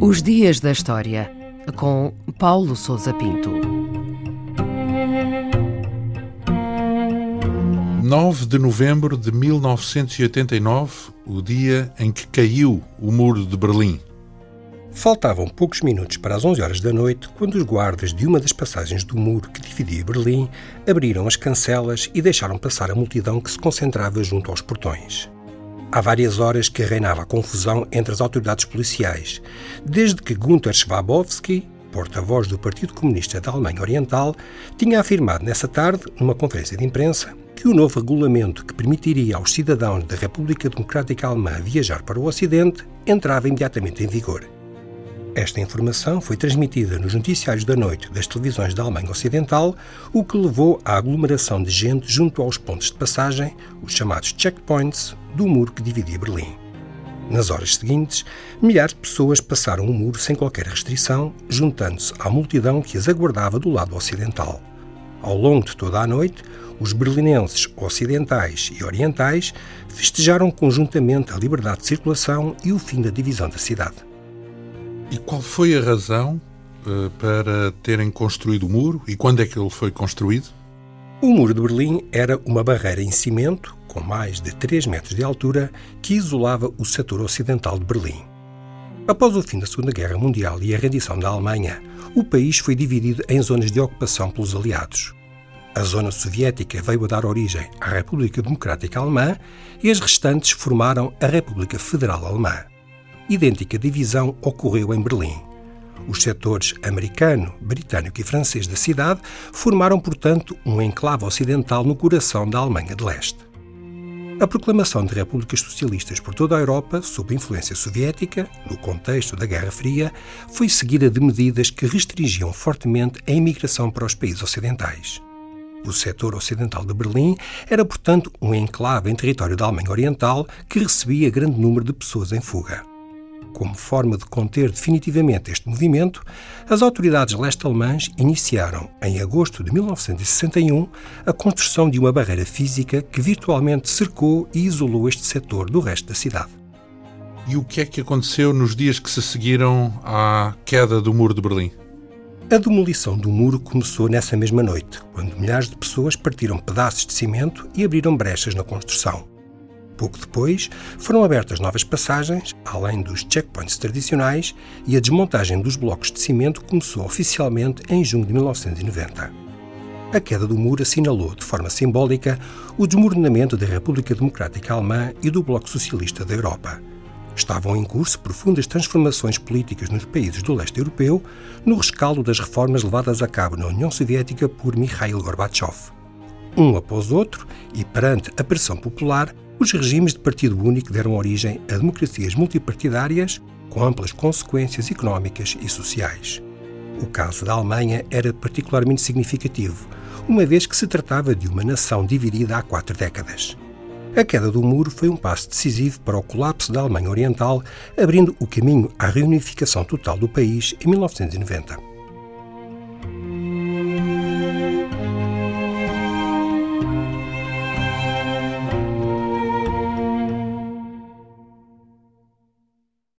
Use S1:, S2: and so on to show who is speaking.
S1: Os Dias da História, com Paulo Souza Pinto.
S2: 9 de novembro de 1989, o dia em que caiu o Muro de Berlim.
S3: Faltavam poucos minutos para as 11 horas da noite quando os guardas de uma das passagens do muro que dividia Berlim abriram as cancelas e deixaram passar a multidão que se concentrava junto aos portões. Há várias horas que reinava a confusão entre as autoridades policiais, desde que Gunther Schwabowski, porta-voz do Partido Comunista da Alemanha Oriental, tinha afirmado nessa tarde, numa conferência de imprensa, que o novo regulamento que permitiria aos cidadãos da República Democrática Alemã viajar para o Ocidente entrava imediatamente em vigor. Esta informação foi transmitida nos noticiários da noite das televisões da Alemanha Ocidental, o que levou à aglomeração de gente junto aos pontos de passagem, os chamados checkpoints, do muro que dividia Berlim. Nas horas seguintes, milhares de pessoas passaram o muro sem qualquer restrição, juntando-se à multidão que as aguardava do lado ocidental. Ao longo de toda a noite, os berlinenses ocidentais e orientais festejaram conjuntamente a liberdade de circulação e o fim da divisão da cidade.
S2: E qual foi a razão uh, para terem construído o muro e quando é que ele foi construído?
S3: O Muro de Berlim era uma barreira em cimento, com mais de 3 metros de altura, que isolava o setor ocidental de Berlim. Após o fim da Segunda Guerra Mundial e a rendição da Alemanha, o país foi dividido em zonas de ocupação pelos aliados. A zona soviética veio a dar origem à República Democrática Alemã e as restantes formaram a República Federal Alemã idêntica divisão ocorreu em Berlim. Os setores americano, britânico e francês da cidade formaram, portanto, um enclave ocidental no coração da Alemanha de Leste. A proclamação de repúblicas socialistas por toda a Europa, sob influência soviética, no contexto da Guerra Fria, foi seguida de medidas que restringiam fortemente a imigração para os países ocidentais. O setor ocidental de Berlim era, portanto, um enclave em território da Alemanha Oriental que recebia grande número de pessoas em fuga. Como forma de conter definitivamente este movimento, as autoridades leste-alemãs iniciaram, em agosto de 1961, a construção de uma barreira física que virtualmente cercou e isolou este setor do resto da cidade.
S2: E o que é que aconteceu nos dias que se seguiram à queda do Muro de Berlim?
S3: A demolição do muro começou nessa mesma noite, quando milhares de pessoas partiram pedaços de cimento e abriram brechas na construção. Pouco depois, foram abertas novas passagens, além dos checkpoints tradicionais, e a desmontagem dos blocos de cimento começou oficialmente em junho de 1990. A queda do muro assinalou, de forma simbólica, o desmoronamento da República Democrática Alemã e do Bloco Socialista da Europa. Estavam em curso profundas transformações políticas nos países do leste europeu, no rescaldo das reformas levadas a cabo na União Soviética por Mikhail Gorbachev. Um após outro, e perante a pressão popular, os regimes de partido único deram origem a democracias multipartidárias com amplas consequências económicas e sociais. O caso da Alemanha era particularmente significativo, uma vez que se tratava de uma nação dividida há quatro décadas. A queda do muro foi um passo decisivo para o colapso da Alemanha Oriental, abrindo o caminho à reunificação total do país em 1990.